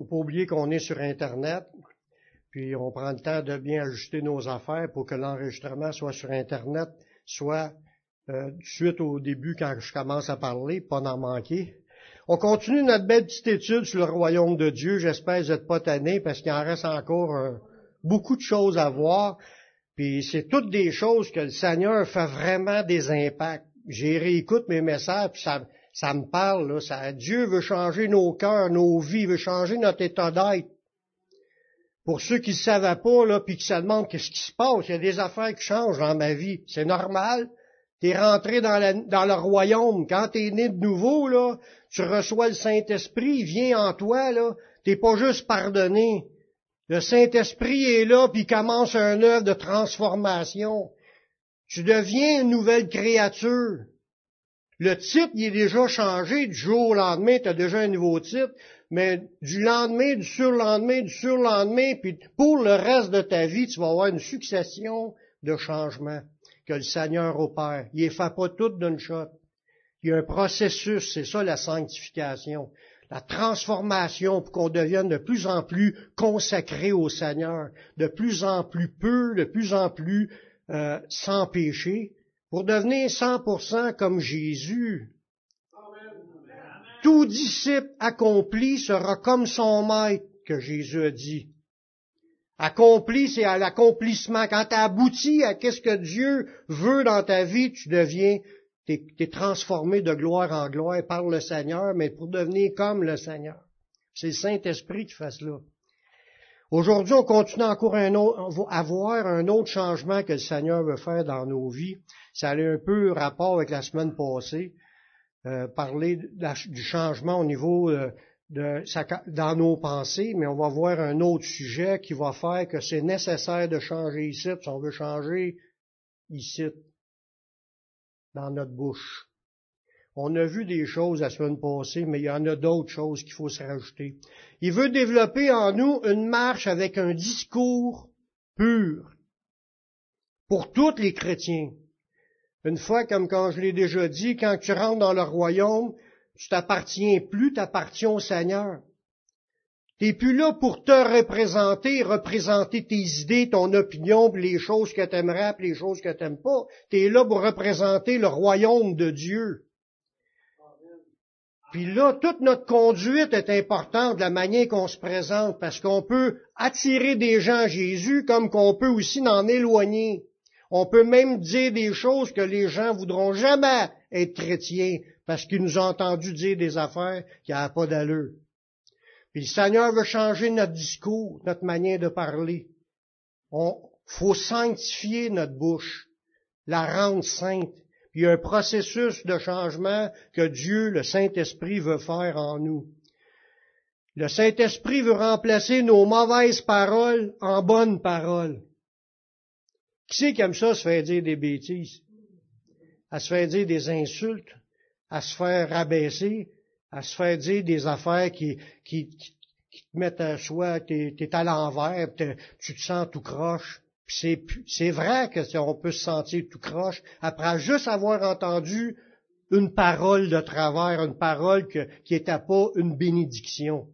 faut pas oublier qu'on est sur Internet, puis on prend le temps de bien ajuster nos affaires pour que l'enregistrement soit sur Internet, soit euh, suite au début quand je commence à parler, pas d'en manquer. On continue notre belle petite étude sur le royaume de Dieu. J'espère que vous n'êtes pas tannés parce qu'il en reste encore beaucoup de choses à voir. Puis c'est toutes des choses que le Seigneur fait vraiment des impacts. J'ai réécoute mes messages, puis ça, ça me parle. Là, ça, Dieu veut changer nos cœurs, nos vies, veut changer notre état d'être. Pour ceux qui ne savaient pas, là, puis qui se demandent qu'est-ce qui se passe, il y a des affaires qui changent dans ma vie. C'est normal. Tu es rentré dans, le royaume. Quand tu es né de nouveau, là, tu reçois le Saint-Esprit, il vient en toi, là. T'es pas juste pardonné. Le Saint-Esprit est là, puis commence un œuvre de transformation. Tu deviens une nouvelle créature. Le titre, il est déjà changé du jour au lendemain, tu as déjà un nouveau titre, mais du lendemain, du surlendemain, du surlendemain, puis pour le reste de ta vie, tu vas avoir une succession de changements que le Seigneur opère. Il ne fait pas tout d'une shot. Il y a un processus, c'est ça la sanctification, la transformation pour qu'on devienne de plus en plus consacré au Seigneur, de plus en plus peu, de plus en plus euh, sans péché, pour devenir 100% comme Jésus. Tout disciple accompli sera comme son maître, que Jésus a dit. Accompli, c'est à l'accomplissement. Quand tu abouti à qu'est-ce que Dieu veut dans ta vie, tu deviens, tu es, transformé de gloire en gloire par le Seigneur, mais pour devenir comme le Seigneur. C'est le Saint-Esprit qui fait cela. Aujourd'hui, on continue encore à voir un autre changement que le Seigneur veut faire dans nos vies. Ça a un peu rapport avec la semaine passée, euh, parler du changement au niveau euh, dans nos pensées, mais on va voir un autre sujet qui va faire que c'est nécessaire de changer ici, si on veut changer ici, dans notre bouche. On a vu des choses la semaine passée, mais il y en a d'autres choses qu'il faut se rajouter. Il veut développer en nous une marche avec un discours pur pour tous les chrétiens. Une fois, comme quand je l'ai déjà dit, quand tu rentres dans le royaume, tu t'appartiens plus, tu appartiens au Seigneur. Tu n'es plus là pour te représenter, représenter tes idées, ton opinion, les choses que tu aimerais, les choses que tu n'aimes pas. Tu es là pour représenter le royaume de Dieu. Puis là, toute notre conduite est importante, de la manière qu'on se présente, parce qu'on peut attirer des gens à Jésus comme qu'on peut aussi en éloigner. On peut même dire des choses que les gens voudront jamais être chrétiens parce qu'ils nous ont entendu dire des affaires qui n'ont pas d'allure. Puis le Seigneur veut changer notre discours, notre manière de parler. On faut sanctifier notre bouche, la rendre sainte. Puis il y a un processus de changement que Dieu, le Saint-Esprit, veut faire en nous. Le Saint-Esprit veut remplacer nos mauvaises paroles en bonnes paroles. Qui c'est qui aime ça se faire dire des bêtises? À se faire dire des insultes? À se faire rabaisser? À se faire dire des affaires qui, qui, qui, te mettent à soi, tu es, à l'envers, tu te sens tout croche. C'est vrai que on peut se sentir tout croche après juste avoir entendu une parole de travers, une parole qui n'était pas une bénédiction.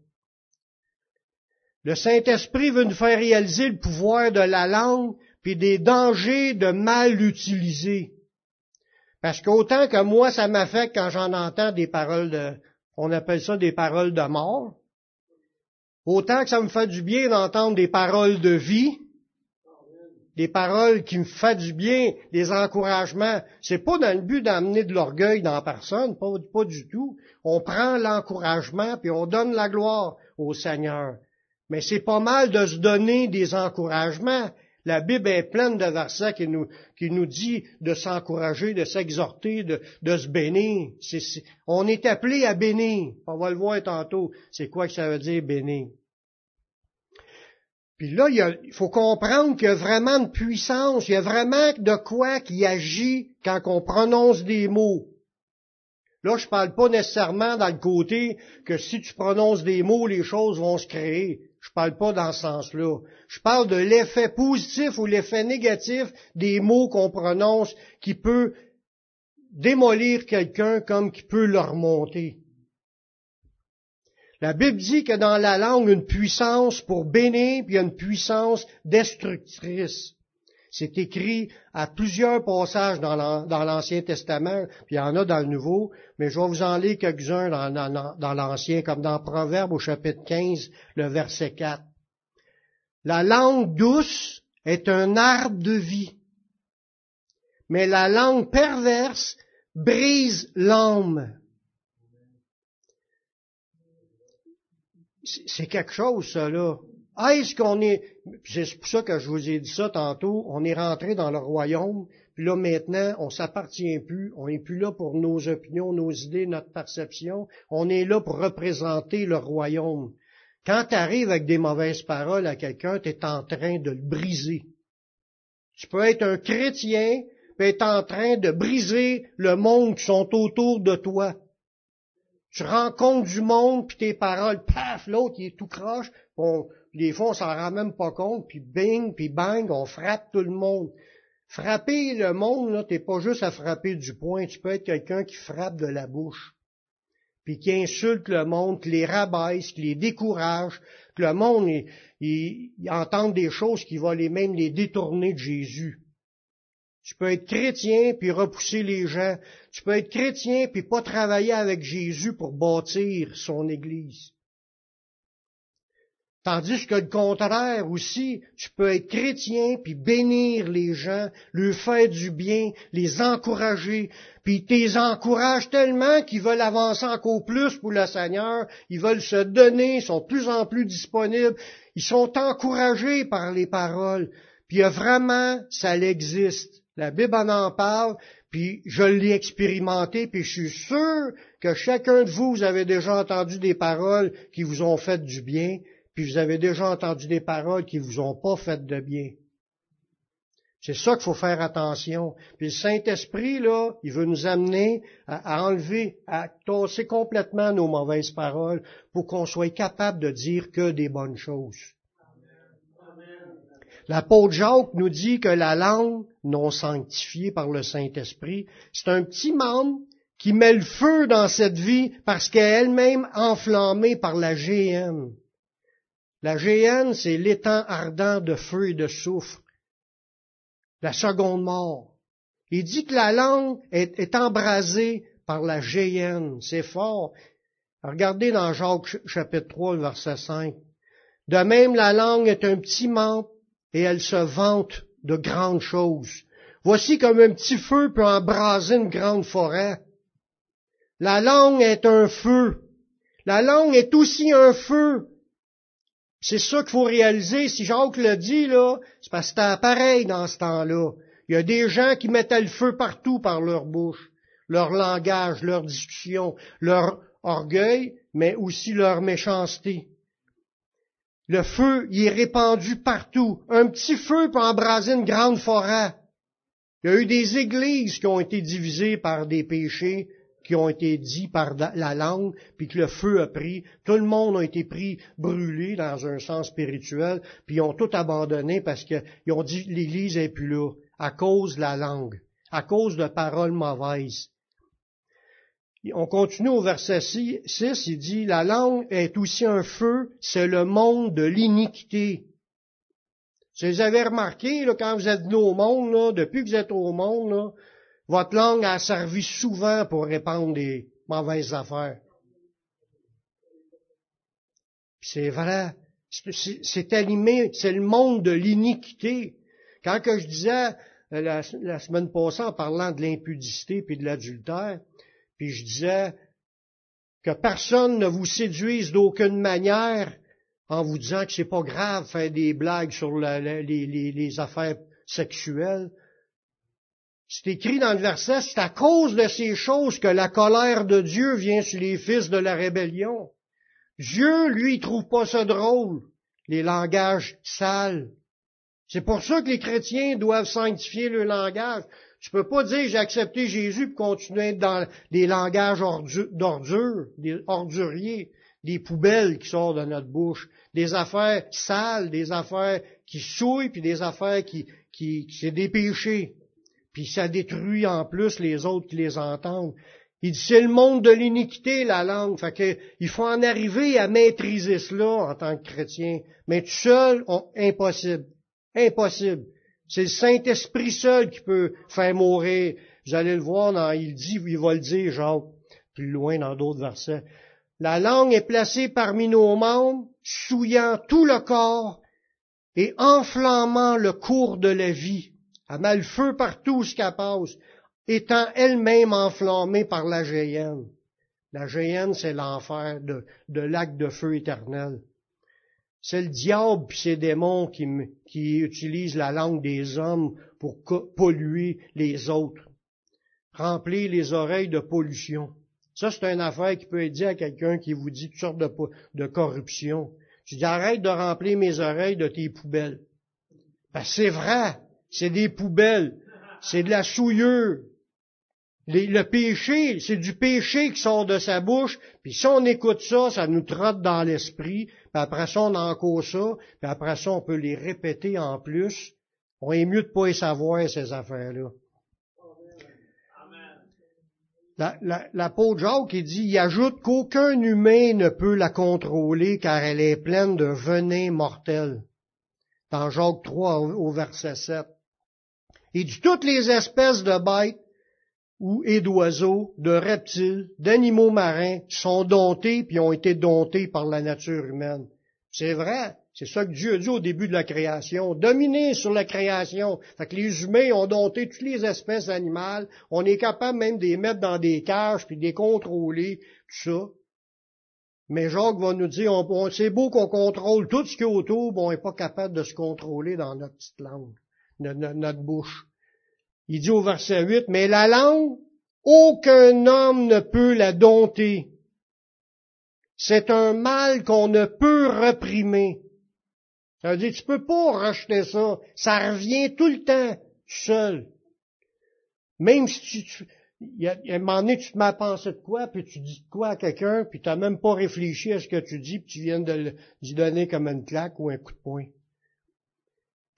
Le Saint-Esprit veut nous faire réaliser le pouvoir de la langue puis des dangers de mal l'utiliser. Parce qu'autant que moi, ça m'affecte quand j'en entends des paroles de, on appelle ça des paroles de mort, autant que ça me fait du bien d'entendre des paroles de vie, des paroles qui me font du bien, des encouragements. C'est pas dans le but d'amener de l'orgueil dans personne, pas, pas du tout. On prend l'encouragement puis on donne la gloire au Seigneur. Mais c'est pas mal de se donner des encouragements, la Bible est pleine de versets qui nous, qui nous dit de s'encourager, de s'exhorter, de, de, se bénir. on est appelé à bénir. On va le voir tantôt. C'est quoi que ça veut dire bénir? Puis là, il, faut comprendre qu'il y a vraiment une puissance, il y a vraiment de quoi qui agit quand on prononce des mots. Là, je parle pas nécessairement dans le côté que si tu prononces des mots, les choses vont se créer. Je parle pas dans ce sens-là. Je parle de l'effet positif ou l'effet négatif des mots qu'on prononce qui peut démolir quelqu'un comme qui peut le remonter. La Bible dit que dans la langue, une puissance pour bénir, puis une puissance destructrice. C'est écrit à plusieurs passages dans l'Ancien Testament, puis il y en a dans le Nouveau, mais je vais vous en lire quelques-uns dans, l'Ancien, comme dans Proverbe au chapitre 15, le verset 4. La langue douce est un arbre de vie, mais la langue perverse brise l'âme. C'est quelque chose, ça, là. Est-ce qu'on est, c'est pour ça que je vous ai dit ça tantôt, on est rentré dans le royaume, puis là maintenant, on s'appartient plus, on n'est plus là pour nos opinions, nos idées, notre perception, on est là pour représenter le royaume. Quand tu arrives avec des mauvaises paroles à quelqu'un, tu es en train de le briser. Tu peux être un chrétien, puis être en train de briser le monde qui sont autour de toi. Tu rencontres du monde, puis tes paroles, paf, l'autre, il est tout croche, des fois, on s'en rend même pas compte, puis bing, puis bang, on frappe tout le monde. Frapper le monde, là, t'es pas juste à frapper du poing, tu peux être quelqu'un qui frappe de la bouche, puis qui insulte le monde, qui les rabaisse, qui les décourage, que le monde, il, entende des choses qui vont les même les détourner de Jésus. Tu peux être chrétien puis repousser les gens. Tu peux être chrétien puis pas travailler avec Jésus pour bâtir son Église. Tandis que le contraire aussi, tu peux être chrétien puis bénir les gens, leur faire du bien, les encourager, puis les encourages tellement qu'ils veulent avancer encore plus pour le Seigneur, ils veulent se donner, ils sont de plus en plus disponibles, ils sont encouragés par les paroles. Puis vraiment, ça existe. La Bible en, parle, puis je l'ai expérimenté, puis je suis sûr que chacun de vous, vous avez déjà entendu des paroles qui vous ont fait du bien, puis vous avez déjà entendu des paroles qui vous ont pas fait de bien. C'est ça qu'il faut faire attention. Puis le Saint-Esprit, là, il veut nous amener à, enlever, à tosser complètement nos mauvaises paroles pour qu'on soit capable de dire que des bonnes choses. L'apôtre Jacques nous dit que la langue non sanctifiée par le Saint-Esprit, c'est un petit membre qui met le feu dans cette vie parce qu'elle est elle-même enflammée par la GN. La géhenne, c'est l'étang ardent de feu et de soufre. La seconde mort. Il dit que la langue est, embrasée par la géhenne. C'est fort. Regardez dans Jacques chapitre 3, verset 5. De même, la langue est un petit membre et elle se vante de grandes choses. Voici comme un petit feu peut embraser une grande forêt. La langue est un feu. La langue est aussi un feu. C'est ça qu'il faut réaliser. Si Jacques le dit, là, c'est parce que c'était pareil dans ce temps-là. Il y a des gens qui mettaient le feu partout par leur bouche, leur langage, leur discussion, leur orgueil, mais aussi leur méchanceté. Le feu, il est répandu partout. Un petit feu peut embraser une grande forêt. Il y a eu des églises qui ont été divisées par des péchés, qui ont été dits par la langue, puis que le feu a pris. Tout le monde a été pris brûlé dans un sens spirituel, puis ils ont tout abandonné parce qu'ils ont dit l'Église n'est plus là, à cause de la langue, à cause de paroles mauvaises. On continue au verset 6, il dit, la langue est aussi un feu, c'est le monde de l'iniquité. Si vous avez remarqué, là, quand vous êtes venu au monde, là, depuis que vous êtes au monde, là, votre langue a servi souvent pour répandre des mauvaises affaires. C'est vrai. C'est animé, c'est le monde de l'iniquité. Quand que je disais euh, la, semaine passée en parlant de l'impudicité puis de l'adultère, puis je disais que personne ne vous séduise d'aucune manière en vous disant que c'est pas grave faire des blagues sur les affaires sexuelles, c'est écrit dans le verset, c'est à cause de ces choses que la colère de Dieu vient sur les fils de la rébellion. Dieu, lui, trouve pas ça drôle, les langages sales. C'est pour ça que les chrétiens doivent sanctifier le langage. Tu peux pas dire j'ai accepté Jésus pour continuer dans des langages d'ordure, des orduriers, des poubelles qui sortent de notre bouche, des affaires sales, des affaires qui souillent, puis des affaires qui, qui, qui c'est puis ça détruit en plus les autres qui les entendent. Il dit, c'est le monde de l'iniquité, la langue. Fait que, il faut en arriver à maîtriser cela en tant que chrétien. Mais tout seul, impossible. Impossible. C'est le Saint-Esprit seul qui peut faire mourir. Vous allez le voir, dans, il dit, il va le dire, genre, plus loin dans d'autres versets. La langue est placée parmi nos membres, souillant tout le corps et enflammant le cours de la vie. Elle met le feu partout ce qu'elle passe étant elle-même enflammée par la géhenne. La géhenne, c'est l'enfer de, de lac de feu éternel. C'est le diable et ses démons qui, qui utilisent la langue des hommes pour polluer les autres, remplir les oreilles de pollution. Ça, c'est une affaire qui peut aider à quelqu'un qui vous dit toutes sortes de, de corruption. Tu dis, arrête de remplir mes oreilles de tes poubelles. Ben, c'est vrai, c'est des poubelles, c'est de la souillure, le péché, c'est du péché qui sort de sa bouche, puis si on écoute ça, ça nous trotte dans l'esprit, puis après ça, on en cause ça, puis après ça, on peut les répéter en plus. On est mieux de pas y savoir, ces affaires-là. L'apôtre la, Jacques, il dit, il ajoute qu'aucun humain ne peut la contrôler car elle est pleine de venin mortel. Dans Jacques 3 au verset 7. Il dit, toutes les espèces de bêtes ou et d'oiseaux, de reptiles, d'animaux marins sont domptés puis ont été domptés par la nature humaine. C'est vrai. C'est ça que Dieu a dit au début de la création. Dominer sur la création. Fait que les humains ont dompté toutes les espèces animales. On est capable même de les mettre dans des cages puis de les contrôler, tout ça. Mais Jacques va nous dire, c'est beau qu'on contrôle tout ce qui est autour, mais on n'est pas capable de se contrôler dans notre petite langue, notre bouche. Il dit au verset 8, mais la langue, aucun homme ne peut la dompter. C'est un mal qu'on ne peut reprimer. Ça veut dire, tu peux pas racheter ça. Ça revient tout le temps, seul. Même si tu, il y un moment donné, tu te mets à penser de quoi, puis tu dis de quoi à quelqu'un, puis tu n'as même pas réfléchi à ce que tu dis, puis tu viens de lui donner comme une claque ou un coup de poing.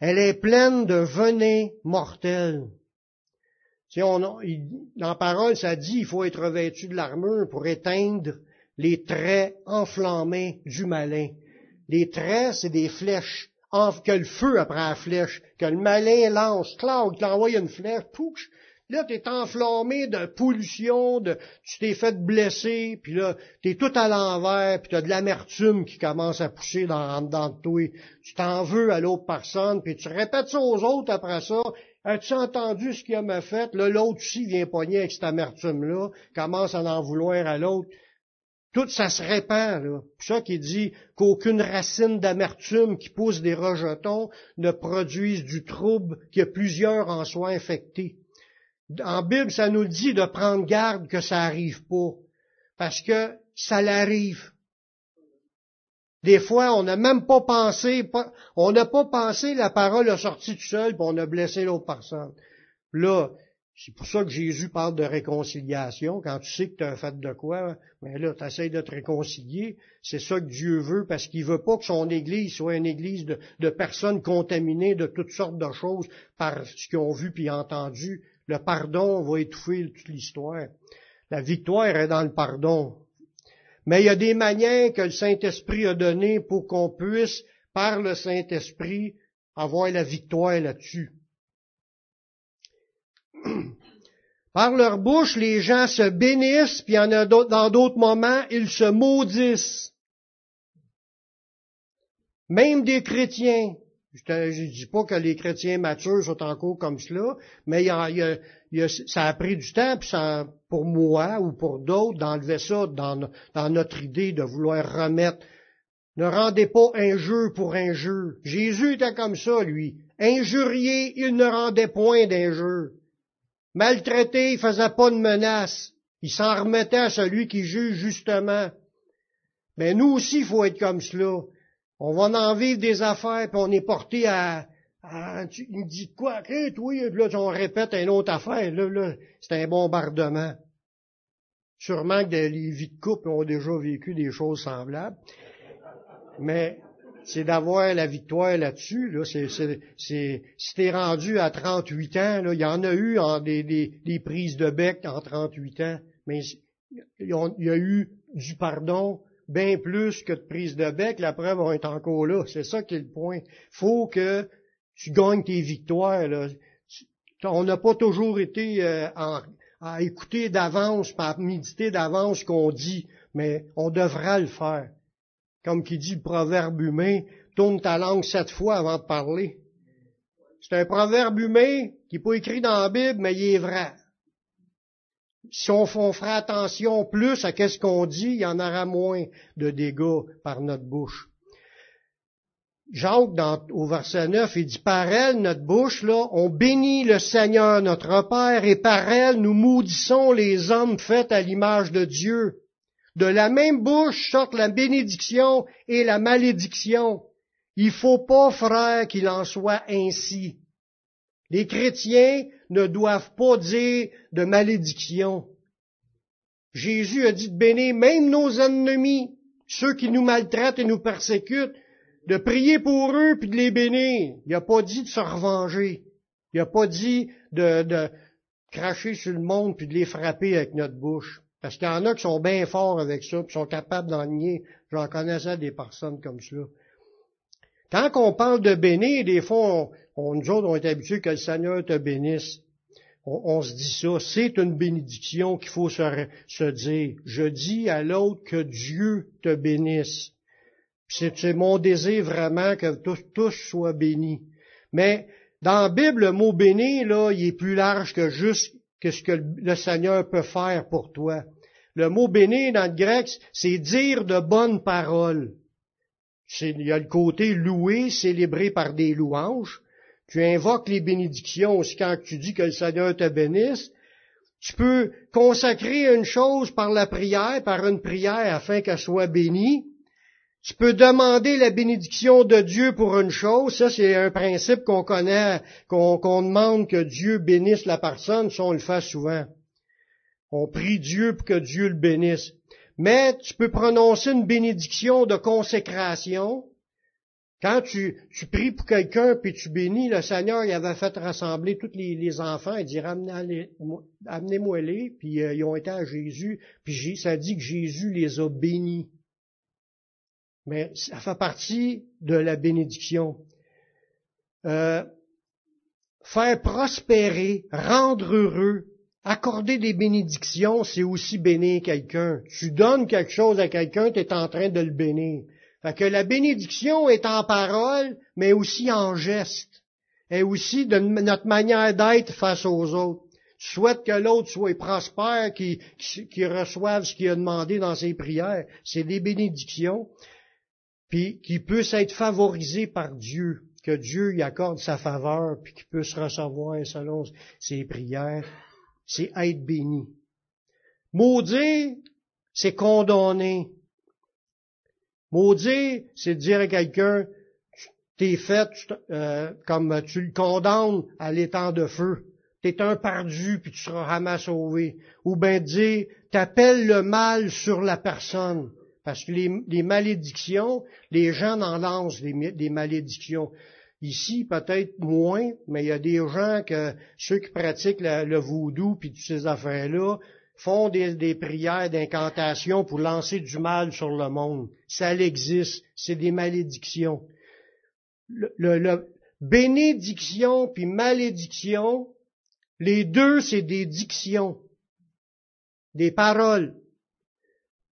Elle est pleine de venin mortel. Si on, dans la parole, ça dit il faut être revêtu de l'armure pour éteindre les traits enflammés du malin. Les traits, c'est des flèches, que le feu après la flèche, que le malin lance, Claude, il t'envoie une flèche, pouch, là, tu es enflammé de pollution, de, tu t'es fait blesser, puis là, tu tout à l'envers, puis tu as de l'amertume qui commence à pousser dans, dans toi. Tu t'en veux à l'autre personne, puis tu répètes ça aux autres après ça, As-tu entendu ce qu'il m'a fait? Là, l'autre aussi vient pogner avec cette amertume-là, commence à en vouloir à l'autre. Tout ça se répand, là. C'est ça qui dit qu'aucune racine d'amertume qui pousse des rejetons ne produise du trouble que plusieurs en soient infectés. En Bible, ça nous dit de prendre garde que ça arrive pas. Parce que ça l'arrive. Des fois, on n'a même pas pensé, on n'a pas pensé, la parole a sorti tout seul, puis on a blessé l'autre personne. Là, c'est pour ça que Jésus parle de réconciliation. Quand tu sais que tu as fait de quoi, mais ben là, tu essaies de te réconcilier. C'est ça que Dieu veut, parce qu'il veut pas que son Église soit une Église de, de personnes contaminées de toutes sortes de choses par ce qu'ils ont vu puis entendu. Le pardon va étouffer toute l'histoire. La victoire est dans le pardon. Mais il y a des manières que le Saint-Esprit a données pour qu'on puisse, par le Saint-Esprit, avoir la victoire là-dessus. Par leur bouche, les gens se bénissent, puis dans d'autres moments, ils se maudissent. Même des chrétiens. Je ne dis pas que les chrétiens matures sont encore comme cela, mais ça a pris du temps puis pour moi ou pour d'autres d'enlever ça dans, dans, notre idée de vouloir remettre. Ne rendez pas un jeu pour un jeu. Jésus était comme ça, lui. Injurié, il ne rendait point d'injure. Maltraité, il faisait pas de menace. Il s'en remettait à celui qui juge justement. Mais nous aussi, il faut être comme cela. On va en vivre des affaires, puis on est porté à, il me dit quoi? Okay, oui, là, on répète une autre affaire. Là, là, c'est un bombardement. Sûrement que les vies de couple ont déjà vécu des choses semblables. Mais c'est d'avoir la victoire là-dessus. Là. C'est, c'est, c'est, si rendu à 38 ans, là, il y en a eu en des, des, des prises de bec en 38 ans. mais il y a eu du pardon bien plus que de prise de bec. La preuve, on est encore là. C'est ça qui est le point. faut que tu gagnes tes victoires. Là. On n'a pas toujours été euh, à écouter d'avance, à méditer d'avance ce qu'on dit, mais on devra le faire. Comme qui dit le proverbe humain, tourne ta langue sept fois avant de parler. C'est un proverbe humain qui n'est pas écrit dans la Bible, mais il est vrai. Si on, ferait attention plus à ce qu'on dit, il y en aura moins de dégâts par notre bouche. Jacques, dans, au verset 9, il dit, par elle, notre bouche, là, on bénit le Seigneur, notre Père, et par elle, nous maudissons les hommes faits à l'image de Dieu. De la même bouche sortent la bénédiction et la malédiction. Il faut pas, frère, qu'il en soit ainsi. Les chrétiens ne doivent pas dire de malédiction. Jésus a dit de bénir même nos ennemis, ceux qui nous maltraitent et nous persécutent, de prier pour eux puis de les bénir. Il n'a pas dit de se revenger. Il n'a pas dit de, de, cracher sur le monde puis de les frapper avec notre bouche. Parce qu'il y en a qui sont bien forts avec ça, qui sont capables d'en nier. J'en connaissais des personnes comme cela. Quand on parle de bénir, des fois, on, nous autres, on est habitués que le Seigneur te bénisse. On, se dit ça. C'est une bénédiction qu'il faut se, se, dire. Je dis à l'autre que Dieu te bénisse. C'est mon désir vraiment que tous, tous soient bénis. Mais dans la Bible, le mot béni, là, il est plus large que juste que ce que le Seigneur peut faire pour toi. Le mot béni dans le grec, c'est dire de bonnes paroles. Il y a le côté loué, célébré par des louanges. Tu invoques les bénédictions aussi quand tu dis que le Seigneur te bénisse. Tu peux consacrer une chose par la prière, par une prière afin qu'elle soit bénie. Tu peux demander la bénédiction de Dieu pour une chose. Ça, c'est un principe qu'on connaît, qu'on demande que Dieu bénisse la personne. Ça, on le fait souvent. On prie Dieu pour que Dieu le bénisse. Mais tu peux prononcer une bénédiction de consécration. Quand tu, tu pries pour quelqu'un puis tu bénis, le Seigneur il avait fait rassembler tous les, enfants et dire amenez-moi-les, puis euh, ils ont été à Jésus, puis ça dit que Jésus les a bénis. Mais ça fait partie de la bénédiction. Euh, faire prospérer, rendre heureux, accorder des bénédictions, c'est aussi bénir quelqu'un. Tu donnes quelque chose à quelqu'un, tu es en train de le bénir. Fait que la bénédiction est en parole, mais aussi en geste. Et aussi de notre manière d'être face aux autres. Tu souhaites que l'autre soit prospère, qu'il reçoive ce qu'il a demandé dans ses prières. C'est des bénédictions puis qui puisse être favorisé par Dieu, que Dieu y accorde sa faveur, puis qu'il puisse recevoir selon ses prières, c'est être béni. Maudire, c'est condamner. Maudire, c'est dire à quelqu'un, t'es fait euh, comme tu le condamnes à l'étang de feu. T'es un perdu, puis tu seras jamais sauvé. Ou bien dire, t'appelles le mal sur la personne. Parce que les, malédictions, les gens en lancent des, malédictions. Ici, peut-être moins, mais il y a des gens que ceux qui pratiquent le voodoo puis toutes ces affaires-là font des, prières d'incantation pour lancer du mal sur le monde. Ça existe, c'est des malédictions. Le, bénédiction puis malédiction, les deux, c'est des dictions, des paroles.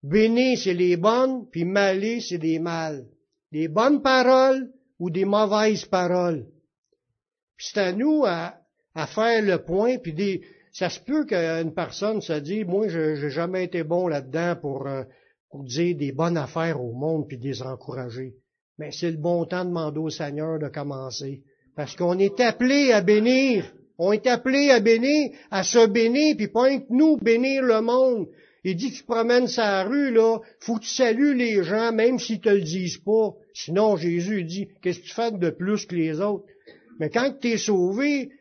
Béni, c'est les bonnes, puis malé, c'est des mâles. Des bonnes paroles ou des mauvaises paroles. Puis c'est à nous à, faire le point, puis des, ça se peut qu'une personne se dise, moi, je n'ai jamais été bon là-dedans pour, euh, pour dire des bonnes affaires au monde, puis les encourager. Mais c'est le bon temps de demander au Seigneur de commencer. Parce qu'on est appelé à bénir. On est appelé à bénir, à se bénir, puis pas que nous bénir le monde. Il dit, tu promènes sa rue, là, faut que tu salues les gens, même s'ils te le disent pas. Sinon, Jésus dit, qu'est-ce que tu fais de plus que les autres? Mais quand tu es sauvé,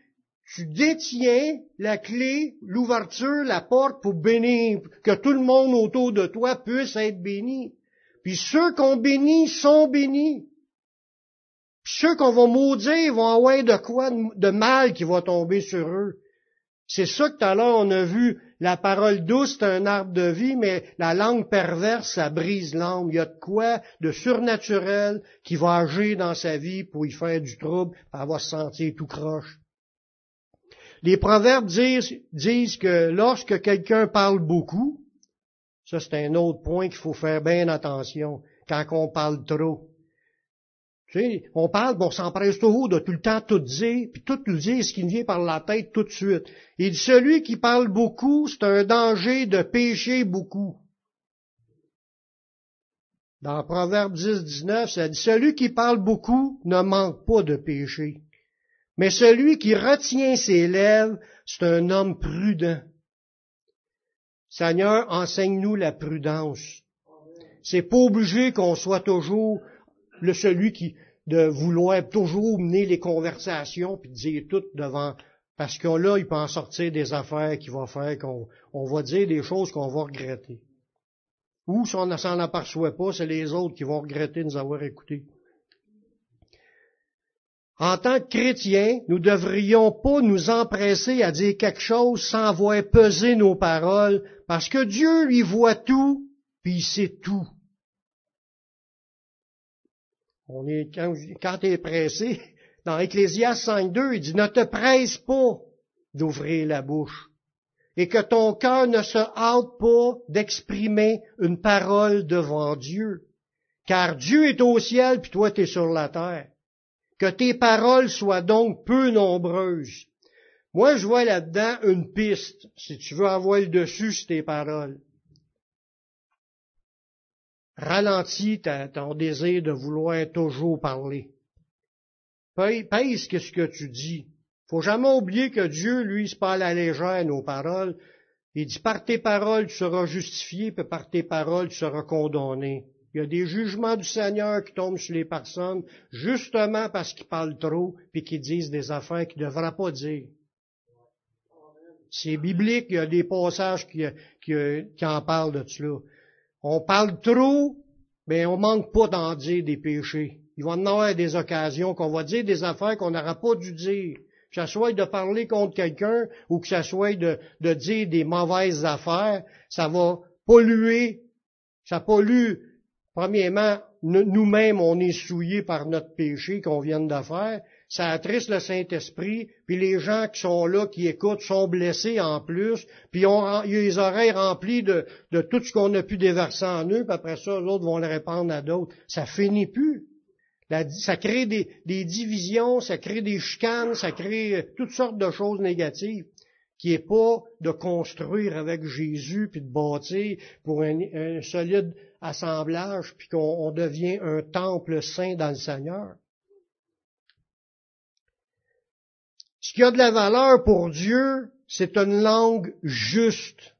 tu détiens la clé, l'ouverture, la porte pour bénir, que tout le monde autour de toi puisse être béni. Puis ceux qu'on bénit sont bénis. Puis ceux qu'on va maudire vont avoir de quoi de mal qui va tomber sur eux. C'est ça que tout à l'heure on a vu la parole douce, c'est un arbre de vie, mais la langue perverse, ça brise l'âme. Il y a de quoi de surnaturel qui va agir dans sa vie pour y faire du trouble, avoir se sentir tout croche. Les proverbes disent, disent que lorsque quelqu'un parle beaucoup, ça c'est un autre point qu'il faut faire bien attention quand on parle trop on parle, bon, on s'empresse toujours de tout le temps tout dire, puis tout nous dire ce qui nous vient par la tête tout de suite. Et celui qui parle beaucoup, c'est un danger de pécher beaucoup. Dans Proverbe 10, 19, ça dit, celui qui parle beaucoup ne manque pas de péché. Mais celui qui retient ses lèvres, c'est un homme prudent. Seigneur, enseigne-nous la prudence. C'est pas obligé qu'on soit toujours le celui qui, de vouloir toujours mener les conversations puis dire tout devant parce que là, il peut en sortir des affaires qui vont faire qu'on on va dire des choses qu'on va regretter. Ou si on ne s'en aperçoit pas, c'est les autres qui vont regretter de nous avoir écoutés. En tant que chrétiens, nous devrions pas nous empresser à dire quelque chose sans voir peser nos paroles, parce que Dieu lui voit tout, puis il sait tout. On est, quand, tu es pressé, dans Ecclésias 5.2, il dit, ne te presse pas d'ouvrir la bouche et que ton cœur ne se hâte pas d'exprimer une parole devant Dieu. Car Dieu est au ciel, puis toi tu es sur la terre. Que tes paroles soient donc peu nombreuses. Moi, je vois là-dedans une piste, si tu veux avoir le dessus sur tes paroles ralentis ton désir de vouloir toujours parler. Pèse ce que tu dis. Faut jamais oublier que Dieu, lui, se parle à légère nos paroles. Il dit, par tes paroles, tu seras justifié, puis par tes paroles, tu seras condamné. Il y a des jugements du Seigneur qui tombent sur les personnes, justement parce qu'ils parlent trop, puis qu'ils disent des affaires qu'ils ne devraient pas dire. C'est biblique, il y a des passages qui, qui en parlent de cela. On parle trop, mais on manque pas d'en dire des péchés. Il va en avoir des occasions qu'on va dire des affaires qu'on n'aura pas dû dire. Que ce soit de parler contre quelqu'un ou que ce soit de, dire des mauvaises affaires, ça va polluer, ça pollue, premièrement, nous-mêmes, on est souillés par notre péché qu'on vient de faire, ça attriste le Saint-Esprit, puis les gens qui sont là, qui écoutent, sont blessés en plus, puis ils ont les oreilles remplies de, de tout ce qu'on a pu déverser en eux, puis après ça, l'autre vont le répandre à d'autres. Ça finit plus. ça crée des, des, divisions, ça crée des chicanes, ça crée euh, toutes sortes de choses négatives, qui est pas de construire avec Jésus, puis de bâtir pour un, un solide assemblage, puis qu'on devient un temple saint dans le Seigneur. Qui a de la valeur pour Dieu, c'est une langue juste.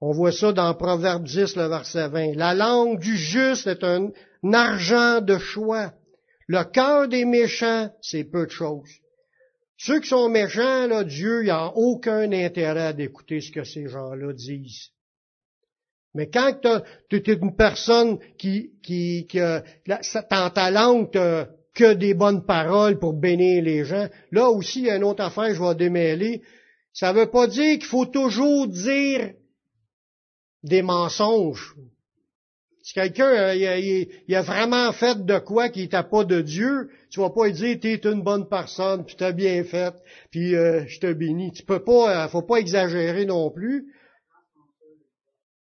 On voit ça dans Proverbe 10, le verset 20. La langue du juste est un, argent de choix. Le cœur des méchants, c'est peu de choses. Ceux qui sont méchants, là, Dieu n'a aucun intérêt d'écouter ce que ces gens-là disent. Mais quand tu es une personne qui, qui, qui dans ta langue, que des bonnes paroles pour bénir les gens. Là aussi, il y a une autre affaire, je vais démêler. Ça ne veut pas dire qu'il faut toujours dire des mensonges. Si quelqu'un euh, il, a, vraiment fait de quoi qui n'était pas de Dieu, tu vas pas lui dire t'es une bonne personne, puis t'as bien fait, puis euh, je te bénis. Tu peux pas, euh, faut pas exagérer non plus.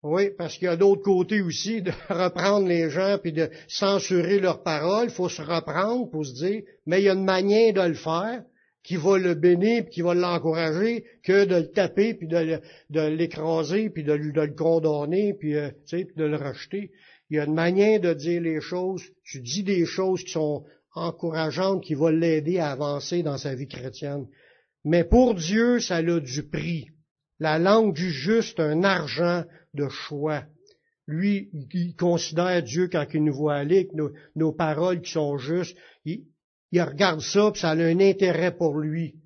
Oui, parce qu'il y a d'autres côtés aussi de reprendre les gens puis de censurer leurs paroles. Il faut se reprendre pour se dire, mais il y a une manière de le faire qui va le bénir puis qui va l'encourager que de le taper puis de, l'écraser puis de, le condamner puis, euh, puis de le rejeter. Il y a une manière de dire les choses. Tu dis des choses qui sont encourageantes, qui vont l'aider à avancer dans sa vie chrétienne. Mais pour Dieu, ça a du prix. La langue du juste, un argent de choix. Lui, il considère Dieu quand il nous voit aller, que nos, paroles qui sont justes, il, regarde ça, puis ça a un intérêt pour lui.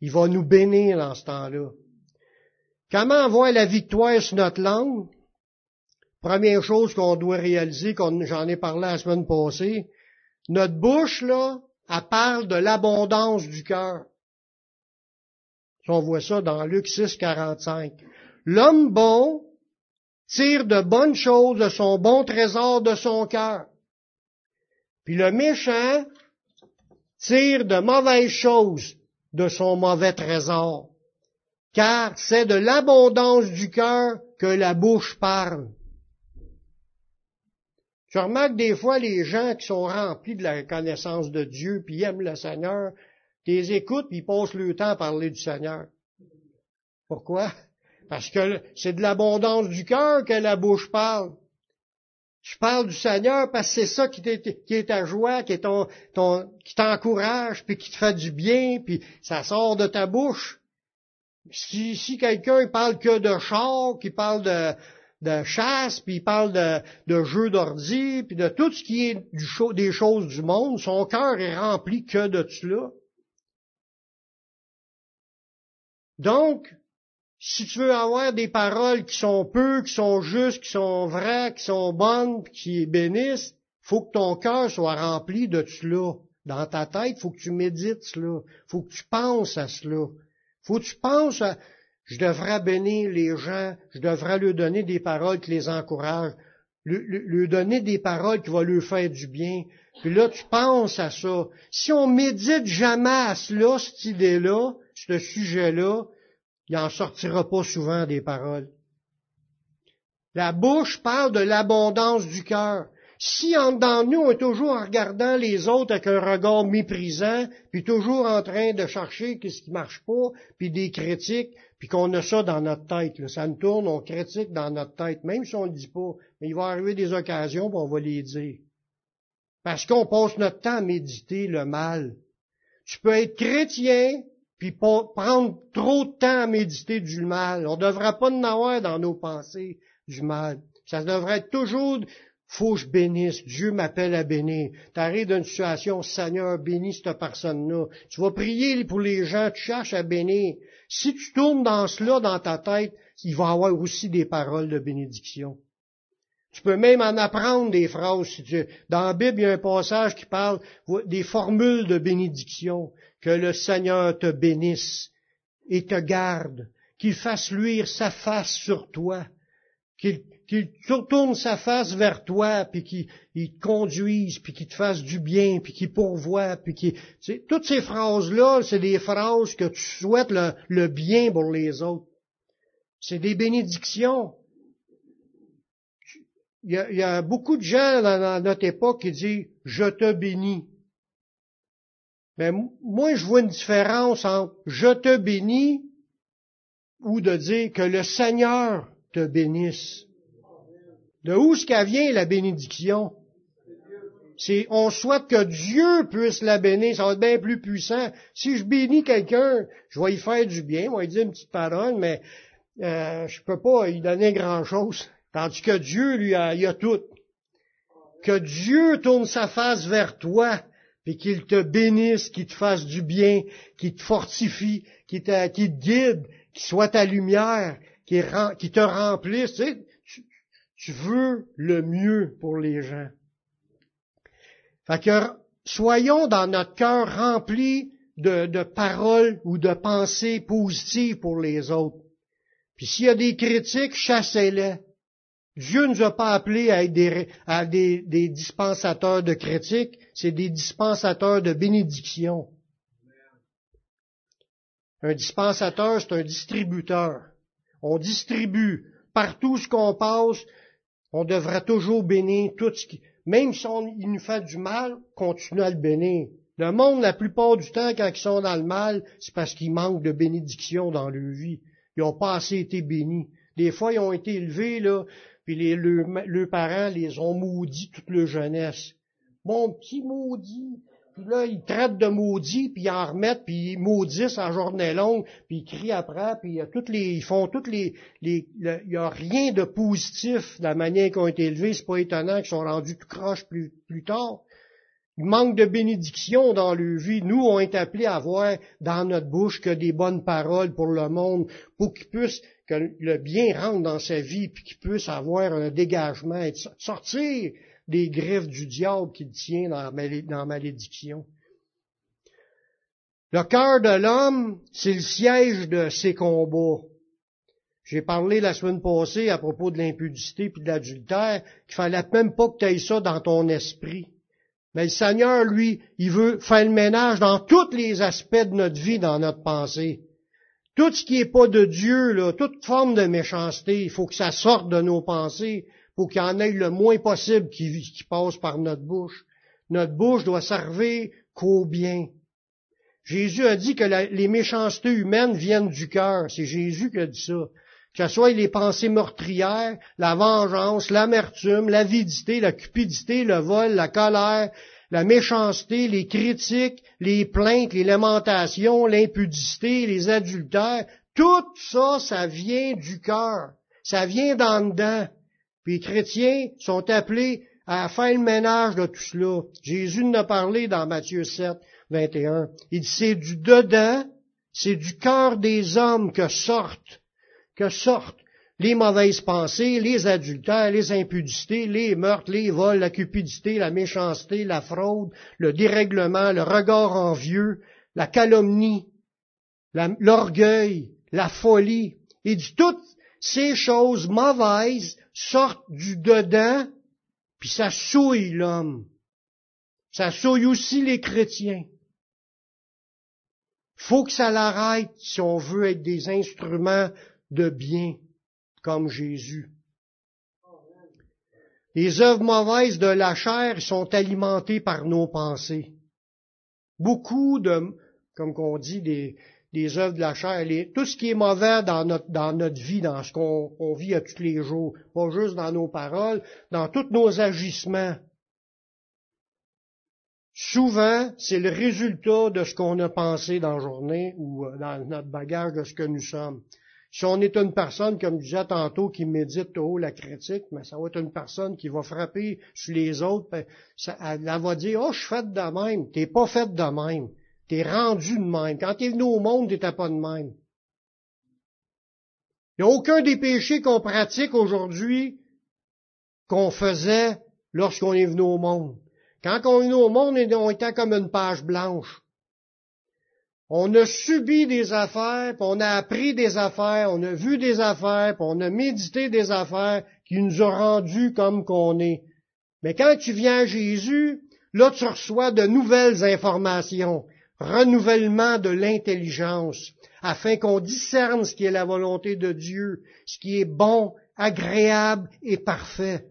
Il va nous bénir dans ce temps-là. Comment avoir la victoire sur notre langue? Première chose qu'on doit réaliser, j'en ai parlé la semaine passée, notre bouche, là, elle parle de l'abondance du cœur. On voit ça dans Luc 6, 45. L'homme bon tire de bonnes choses de son bon trésor de son cœur. Puis le méchant tire de mauvaises choses de son mauvais trésor. Car c'est de l'abondance du cœur que la bouche parle. Je remarque des fois les gens qui sont remplis de la connaissance de Dieu, puis aiment le Seigneur, tu les écoutes, puis ils passent le temps à parler du Seigneur. Pourquoi? Parce que c'est de l'abondance du cœur que la bouche parle. Je parle du Seigneur parce que c'est ça qui, est ta joie, qui est ton, ton, qui t'encourage, puis qui te fait du bien, puis ça sort de ta bouche. Si, si quelqu'un parle que de char, qui parle de, de chasse, puis il parle de, de jeux d'ordi, puis de tout ce qui est du, des choses du monde, son cœur est rempli que de cela. Donc, si tu veux avoir des paroles qui sont peu, qui sont justes, qui sont vraies, qui sont bonnes, qui bénissent, faut que ton cœur soit rempli de cela. Dans ta tête, faut que tu médites cela. Faut que tu penses à cela. Faut que tu penses à, je devrais bénir les gens, je devrais leur donner des paroles qui les encouragent, leur, donner des paroles qui vont leur faire du bien. Puis là, tu penses à ça. Si on médite jamais à cela, cette idée-là, ce sujet-là, il n'en sortira pas souvent des paroles. La bouche parle de l'abondance du cœur. Si en dedans nous, on est toujours en regardant les autres avec un regard méprisant, puis toujours en train de chercher qu'est-ce qui marche pas, puis des critiques, puis qu'on a ça dans notre tête, ça nous tourne, on critique dans notre tête, même si on ne le dit pas, mais il va arriver des occasions, puis on va les dire. Parce qu'on passe notre temps à méditer le mal. Tu peux être chrétien, puis prendre trop de temps à méditer du mal. On ne devrait pas en avoir dans nos pensées du mal. Ça devrait être toujours, faut que je bénisse, Dieu m'appelle à bénir. Tu arrives dans une situation, Seigneur, bénis cette personne-là. Tu vas prier pour les gens, tu cherches à bénir. Si tu tournes dans cela dans ta tête, il va y avoir aussi des paroles de bénédiction. Tu peux même en apprendre des phrases. Dans la Bible, il y a un passage qui parle des formules de bénédiction. Que le Seigneur te bénisse et te garde, qu'il fasse luire sa face sur toi, qu'il tourne sa face vers toi, puis qu'il te conduise, puis qu'il te fasse du bien, puis qu'il pourvoie, puis qu'il... Toutes ces phrases-là, c'est des phrases que tu souhaites le, bien pour les autres. C'est des bénédictions. Il y, a, il y, a, beaucoup de gens dans notre époque qui disent « je te bénis ». Mais moi, je vois une différence entre je te bénis ou de dire que le Seigneur te bénisse. De où est-ce qu'elle vient la bénédiction? C'est, on souhaite que Dieu puisse la bénir, ça va être bien plus puissant. Si je bénis quelqu'un, je vais y faire du bien, je vais lui dire une petite parole, mais euh, je peux pas y donner grand-chose. Tandis que Dieu, lui, a, il a tout. Que Dieu tourne sa face vers toi puis qu'il te bénisse, qu'il te fasse du bien, qu'il te fortifie, qu'il te, guide, qu'il soit ta lumière, qu'il, te remplisse. Tu, tu, veux le mieux pour les gens. Fait que soyons dans notre cœur remplis de, de paroles ou de pensées positives pour les autres. Puis s'il y a des critiques, chassez-les. Dieu ne nous a pas appelés à être des, dispensateurs de critiques, c'est des dispensateurs de bénédiction. Un dispensateur, c'est un distributeur. On distribue partout ce qu'on passe. On devrait toujours bénir tout ce qui, même si nous fait du mal, continuer à le bénir. Le monde, la plupart du temps, quand ils sont dans le mal, c'est parce qu'ils manquent de bénédiction dans leur vie. Ils n'ont pas assez été bénis. Des fois, ils ont été élevés, là, puis les, leurs, parents les ont maudits toute leur jeunesse. Mon petit maudit. Puis là, ils traitent de maudit, puis ils en remettent, puis ils maudissent en journée longue, puis ils crient après, puis les, ils font toutes les, il n'y a rien de positif de la manière qu'ils ont été élevés. C'est pas étonnant qu'ils sont rendus tout croche plus, plus tard. Il manque de bénédiction dans leur vie. Nous, on est appelés à avoir dans notre bouche que des bonnes paroles pour le monde, pour qu'ils puissent que le bien rentre dans sa vie, puis qu'il puisse avoir un dégagement, et sortir des griffes du diable qui le tient dans la malédiction. Le cœur de l'homme, c'est le siège de ses combats. J'ai parlé la semaine passée à propos de l'impudicité et de l'adultère, qu'il fallait même pas que tu aies ça dans ton esprit. Mais le Seigneur, lui, il veut faire le ménage dans tous les aspects de notre vie, dans notre pensée. Tout ce qui n'est pas de Dieu, toute forme de méchanceté, il faut que ça sorte de nos pensées pour qu'il y en ait le moins possible qui, qui passe par notre bouche. Notre bouche doit servir qu'au bien. Jésus a dit que les méchancetés humaines viennent du cœur. C'est Jésus qui a dit ça que ce soit les pensées meurtrières, la vengeance, l'amertume, l'avidité, la cupidité, le vol, la colère, la méchanceté, les critiques, les plaintes, les lamentations, l'impudicité, les adultères, tout ça, ça vient du cœur. Ça vient d'en dedans. Puis les chrétiens sont appelés à faire le ménage de tout cela. Jésus nous a parlé dans Matthieu 7, 21. Il dit, c'est du dedans, c'est du cœur des hommes que sortent que sortent les mauvaises pensées, les adultères, les impudicités, les meurtres, les vols, la cupidité, la méchanceté, la fraude, le dérèglement, le regard envieux, la calomnie, l'orgueil, la, folie. Et dit toutes ces choses mauvaises sortent du dedans, puis ça souille l'homme. Ça souille aussi les chrétiens. Faut que ça l'arrête si on veut être des instruments de bien comme Jésus. Les œuvres mauvaises de la chair sont alimentées par nos pensées. Beaucoup de, comme qu'on dit, des, des œuvres de la chair, tout ce qui est mauvais dans notre, dans notre vie, dans ce qu'on vit à tous les jours, pas juste dans nos paroles, dans tous nos agissements. Souvent, c'est le résultat de ce qu'on a pensé dans la journée ou euh, dans notre bagage de ce que nous sommes. Si on est une personne, comme je disais tantôt, qui médite haut la critique, mais ça va être une personne qui va frapper sur les autres, ben, ça, elle, va dire, oh, je suis faite de même. T'es pas faite de même. T'es rendu de même. Quand t'es venu au monde, t'étais pas de même. Il n'y a aucun des péchés qu'on pratique aujourd'hui qu'on faisait lorsqu'on est venu au monde. Quand on est venu au monde, on était comme une page blanche. On a subi des affaires, puis on a appris des affaires, on a vu des affaires, puis on a médité des affaires qui nous ont rendus comme qu'on est. Mais quand tu viens à Jésus, là tu reçois de nouvelles informations, renouvellement de l'intelligence, afin qu'on discerne ce qui est la volonté de Dieu, ce qui est bon, agréable et parfait.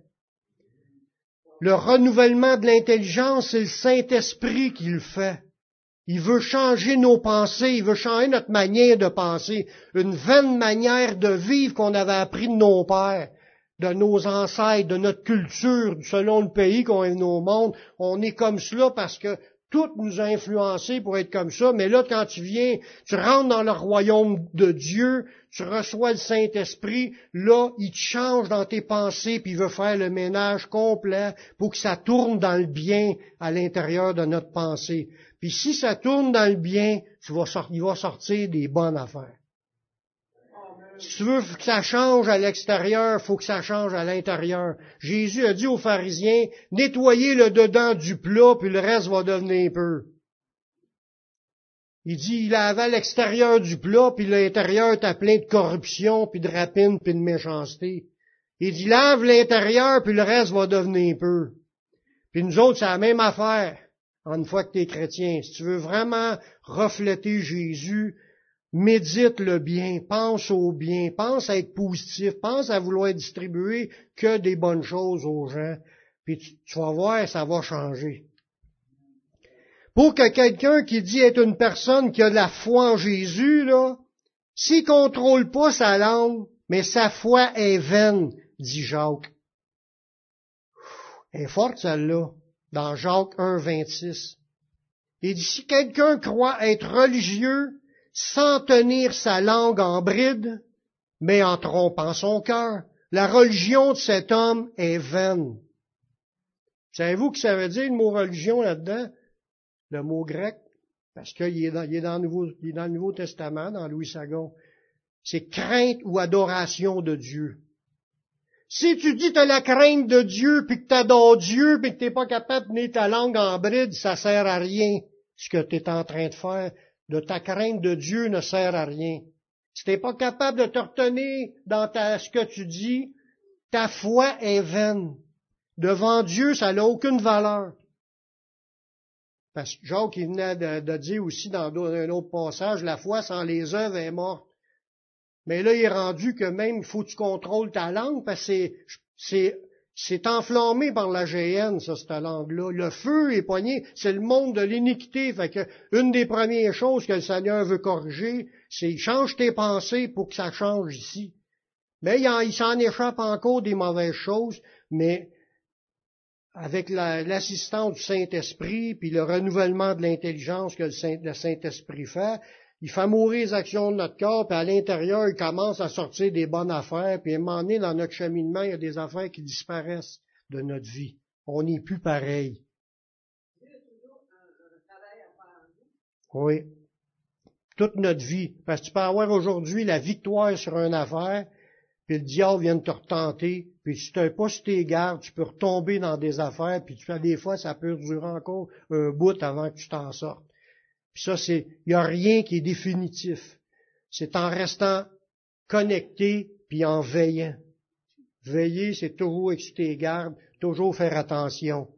Le renouvellement de l'intelligence, c'est le Saint-Esprit qui le fait. Il veut changer nos pensées, il veut changer notre manière de penser, une vaine manière de vivre qu'on avait appris de nos pères, de nos ancêtres, de notre culture, selon le pays qu'on est au monde. On est comme cela parce que tout nous a influencés pour être comme ça, mais là, quand tu viens, tu rentres dans le royaume de Dieu, tu reçois le Saint-Esprit, là, il te change dans tes pensées, puis il veut faire le ménage complet pour que ça tourne dans le bien à l'intérieur de notre pensée. Puis si ça tourne dans le bien, tu vas il va sortir des bonnes affaires. Si tu veux que ça change à l'extérieur, faut que ça change à l'intérieur. Jésus a dit aux pharisiens, nettoyez le dedans du plat, puis le reste va devenir peu. Il dit, il avait l'extérieur du plat, puis l'intérieur était plein de corruption, puis de rapine, puis de méchanceté. Il dit, lave l'intérieur, puis le reste va devenir peu. Puis nous autres, c'est la même affaire une fois que tu es chrétien. Si tu veux vraiment refléter Jésus, médite le bien, pense au bien, pense à être positif, pense à vouloir distribuer que des bonnes choses aux gens, puis tu, vas voir, ça va changer. Pour que quelqu'un qui dit être une personne qui a de la foi en Jésus, là, s'il contrôle pas sa langue, mais sa foi est vaine, dit Jacques. Elle est forte celle-là dans Jacques 1, 26. Il dit, si quelqu'un croit être religieux sans tenir sa langue en bride, mais en trompant son cœur, la religion de cet homme est vaine. Savez-vous que ça veut dire le mot religion là-dedans? Le mot grec? Parce qu'il est, dans, le Nouveau, le Nouveau Testament, dans Louis Sagon. C'est crainte ou adoration de Dieu. Si tu dis que as la crainte de Dieu, puis que tu adores Dieu, puis que tu n'es pas capable de tenir ta langue en bride, ça sert à rien ce que tu es en train de faire de ta crainte de Dieu ne sert à rien. Si tu n'es pas capable de te retenir dans ta, ce que tu dis, ta foi est vaine. Devant Dieu, ça n'a aucune valeur. Parce que Jacques, il venait de, dire aussi dans un autre passage, la foi sans les œuvres est morte. Mais là, il est rendu que même faut que tu contrôles ta langue parce que c'est, c'est, enflammé par la GN, ça, cette langue-là. Le feu est poigné, c'est le monde de l'iniquité. Fait que une des premières choses que le Seigneur veut corriger, c'est change tes pensées pour que ça change ici. Mais il, s'en échappe encore des mauvaises choses, mais avec l'assistance du Saint-Esprit, puis le renouvellement de l'intelligence que le Saint-Esprit fait, il fait mourir les actions de notre corps, puis à l'intérieur, il commence à sortir des bonnes affaires, puis à un moment donné, dans notre cheminement, il y a des affaires qui disparaissent de notre vie. On n'est plus pareil. Oui. Toute notre vie. Parce que tu peux avoir aujourd'hui la victoire sur une affaire, puis le diable vient de te retenter, puis si tu n'as pas sur tes gardes, tu peux retomber dans des affaires, puis tu fais des fois, ça peut durer encore un bout avant que tu t'en sortes. Ça, c'est, il n'y a rien qui est définitif. C'est en restant connecté puis en veillant. Veiller, c'est toujours exciter garde, toujours faire attention.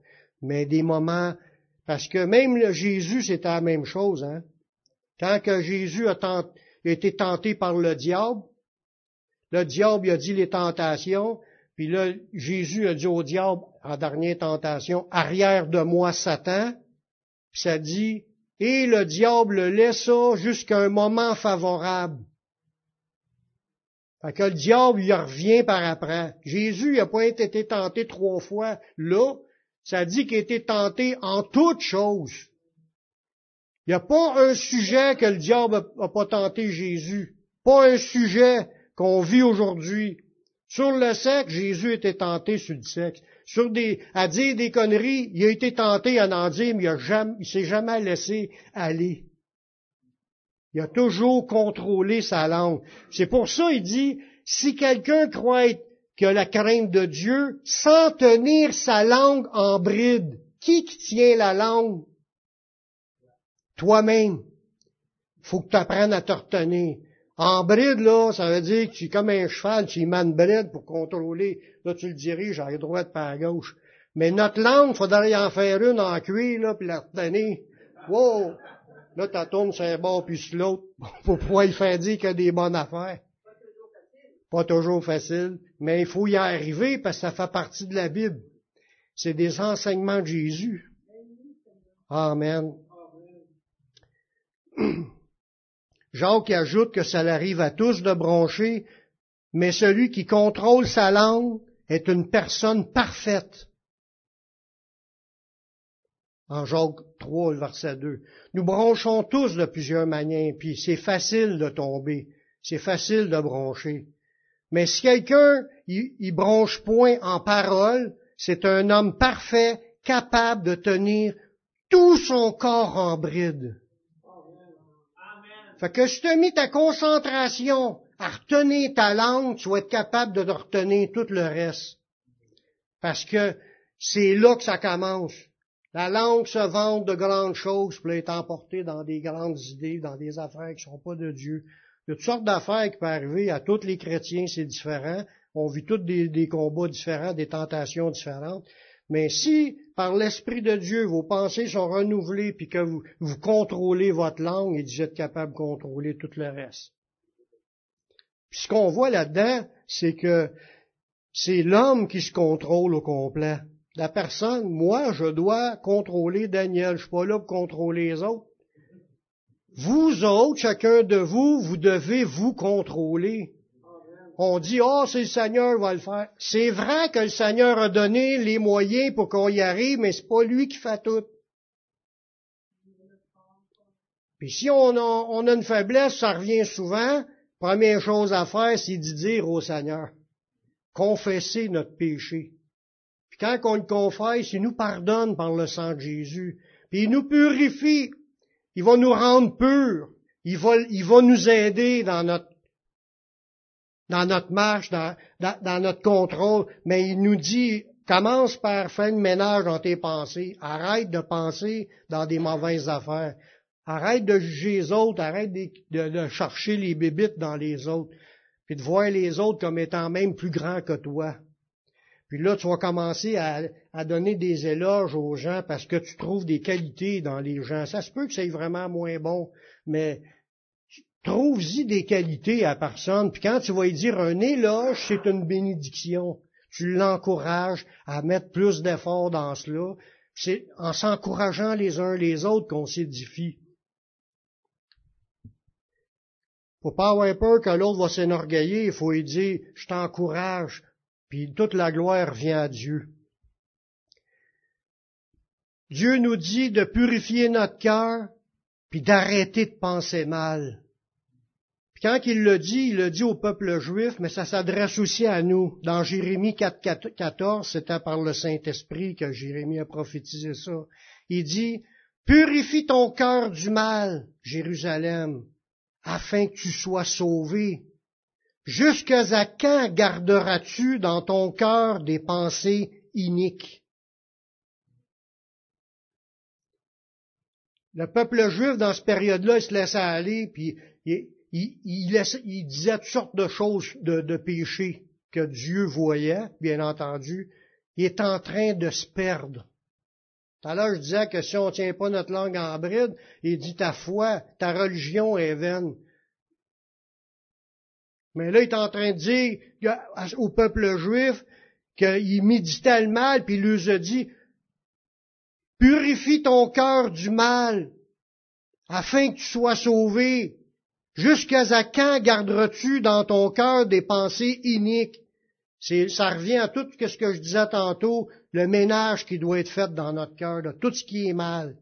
Mais des moments, parce que même le Jésus, c'était la même chose, hein. Quand que Jésus a, été tenté par le diable, le diable il a dit les tentations, puis là, Jésus a dit au diable, en dernière tentation, arrière de moi, Satan, puis ça dit, et le diable le laissa jusqu'à un moment favorable. Fait que le diable, il revient par après. Jésus n'a pas été tenté trois fois. Là, ça dit qu'il a été tenté en toutes choses. Il n'y a pas un sujet que le diable n'a pas tenté Jésus. Pas un sujet qu'on vit aujourd'hui. Sur le sexe, Jésus était tenté sur le sexe sur des, à dire des conneries, il a été tenté à en dire, mais il, ne s'est jamais laissé aller. Il a toujours contrôlé sa langue. C'est pour ça il dit, si quelqu'un croit que la crainte de Dieu, sans tenir sa langue en bride, qui qui tient la langue? Toi-même. Faut que tu apprennes à te retenir. En bride, là, ça veut dire que tu es comme un cheval, tu y de bride pour contrôler. Là, tu le diriges à droite par à gauche. Mais notre langue, faudrait y en faire une en cuir, là, puis la retenir. Wow! Là, tu tournes sur un bord puis sur l'autre pour pouvoir y faire dire qu'il y a des bonnes affaires. Pas toujours facile, mais il faut y arriver parce que ça fait partie de la Bible. C'est des enseignements de Jésus. Amen. Jacques ajoute que ça arrive à tous de broncher, mais celui qui contrôle sa langue est une personne parfaite. En Jacques 3, verset 2. Nous bronchons tous de plusieurs manières, puis c'est facile de tomber, c'est facile de broncher. Mais si quelqu'un y, bronche point en parole, c'est un homme parfait, capable de tenir tout son corps en bride. Fait que si tu as mis ta concentration à retenir ta langue, tu vas être capable de retenir tout le reste. Parce que c'est là que ça commence. La langue se vante de grandes choses pour être emportée dans des grandes idées, dans des affaires qui ne sont pas de Dieu. Il y a toutes sortes d'affaires qui peuvent arriver à tous les chrétiens, c'est différent. On vit tous des combats différents, des tentations différentes. Mais si, par l'Esprit de Dieu, vos pensées sont renouvelées, puis que vous, contrôlez votre langue, et vous êtes capable de contrôler tout le reste. Puis ce qu'on voit là-dedans, c'est que c'est l'homme qui se contrôle au complet. La personne, moi, je dois contrôler Daniel. Je suis pas là pour contrôler les autres. Vous autres, chacun de vous, vous devez vous contrôler on dit, oh, c'est le Seigneur qui va le faire. C'est vrai que le Seigneur a donné les moyens pour qu'on y arrive, mais c'est pas lui qui fait tout. Puis si on a, une faiblesse, ça revient souvent, première chose à faire, c'est de dire au Seigneur, confesser notre péché. Puis quand on le confesse, il nous pardonne par le sang de Jésus. Puis il nous purifie. Il va nous rendre purs. Il va, il va nous aider dans notre dans notre marche, dans, notre contrôle, mais il nous dit, commence par faire le ménage dans tes pensées, arrête de penser dans des mauvaises affaires. Arrête de juger les autres, arrête de, chercher les bébites dans les autres, puis de voir les autres comme étant même plus grands que toi. Puis là, tu vas commencer à, donner des éloges aux gens parce que tu trouves des qualités dans les gens. Ça se peut que c'est vraiment moins bon, mais trouve-y des qualités à personne. Puis quand tu vas y dire un éloge, c'est une bénédiction. Tu l'encourages à mettre plus d'efforts dans cela. C'est en s'encourageant les uns les autres qu'on s'édifie. Faut pas avoir peur que l'autre va s'énorgueiller, il faut lui dire, je t'encourage, puis toute la gloire vient à Dieu. Dieu nous dit de purifier notre cœur, puis d'arrêter de penser mal. Quand il le dit, il le dit au peuple juif, mais ça s'adresse aussi à nous. Dans Jérémie 4, 14, c'était par le Saint-Esprit que Jérémie a prophétisé ça. Il dit, Purifie ton cœur du mal, Jérusalem, afin que tu sois sauvé. Jusqu'à quand garderas-tu dans ton cœur des pensées iniques? Le peuple juif, dans cette période-là, il se laissait aller, puis il, disait toutes sortes de choses de, de péchés que Dieu voyait, bien entendu. Il est en train de se perdre. Tout à je disais que si on ne tient pas notre langue en bride, il dit ta foi, ta religion est vaine. Mais là, il est en train de dire au peuple juif qu'il méditait le mal, puis il lui a dit, purifie ton cœur du mal, afin que tu sois sauvé. Jusqu'à quand garderas-tu dans ton cœur des pensées iniques? ça revient à tout ce que je disais tantôt, le ménage qui doit être fait dans notre cœur, de tout ce qui est mal.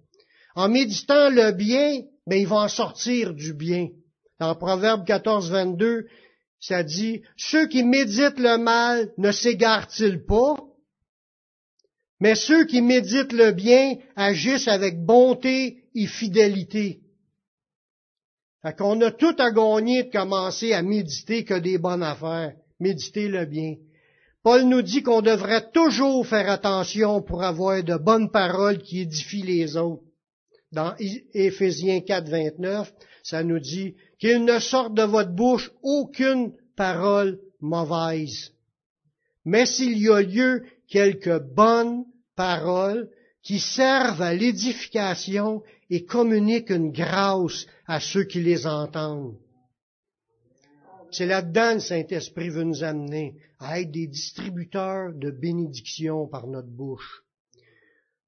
En méditant le bien, ben, il va en sortir du bien. Dans Proverbe 14, 22, ça dit, ceux qui méditent le mal ne s'égarent-ils pas? Mais ceux qui méditent le bien agissent avec bonté et fidélité. Fait qu'on a tout à gagner de commencer à méditer que des bonnes affaires, méditer le bien. Paul nous dit qu'on devrait toujours faire attention pour avoir de bonnes paroles qui édifient les autres. Dans Éphésiens 4, 29, ça nous dit qu'il ne sorte de votre bouche aucune parole mauvaise. Mais s'il y a lieu quelques bonnes paroles qui servent à l'édification et communiquent une grâce à ceux qui les entendent. C'est là-dedans le Saint-Esprit veut nous amener à être des distributeurs de bénédictions par notre bouche.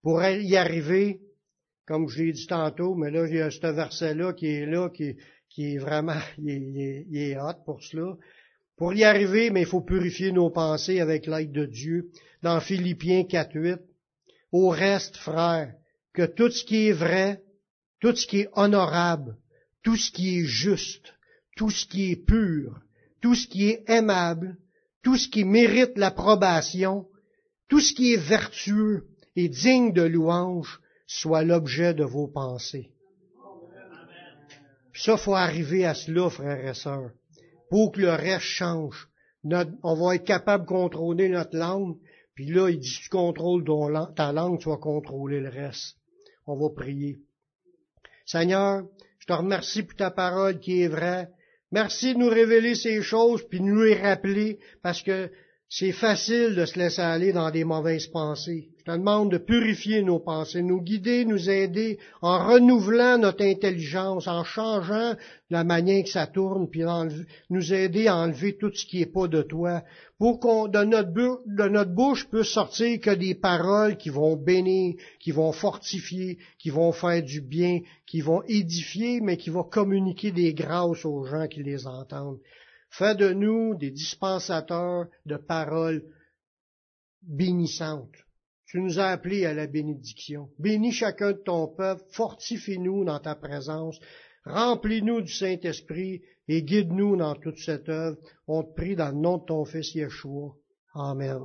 Pour y arriver, comme je l'ai dit tantôt, mais là, il y a ce verset-là qui est là, qui, est vraiment, il est, il est hot pour cela. Pour y arriver, mais il faut purifier nos pensées avec l'aide de Dieu. Dans Philippiens 4.8, au reste, frères, que tout ce qui est vrai, tout ce qui est honorable, tout ce qui est juste, tout ce qui est pur, tout ce qui est aimable, tout ce qui mérite l'approbation, tout ce qui est vertueux et digne de louange, soit l'objet de vos pensées. Ça, faut arriver à cela, frères et sœurs, pour que le reste change. on va être capable de contrôler notre langue, puis là, il dit, tu contrôles ta langue, tu vas contrôler le reste. On va prier. Seigneur, je te remercie pour ta parole qui est vraie. Merci de nous révéler ces choses, puis de nous les rappeler, parce que c'est facile de se laisser aller dans des mauvaises pensées. Je te demande de purifier nos pensées, nous guider, nous aider en renouvelant notre intelligence, en changeant la manière que ça tourne, puis nous aider à enlever tout ce qui n'est pas de toi, pour qu'on de notre, de notre bouche puisse sortir que des paroles qui vont bénir, qui vont fortifier, qui vont faire du bien, qui vont édifier, mais qui vont communiquer des grâces aux gens qui les entendent. Fais de nous des dispensateurs de paroles bénissantes. Tu nous as appelés à la bénédiction. Bénis chacun de ton peuple, fortifie-nous dans ta présence, remplis-nous du Saint-Esprit et guide-nous dans toute cette œuvre. On te prie dans le nom de ton Fils Yeshua. Amen.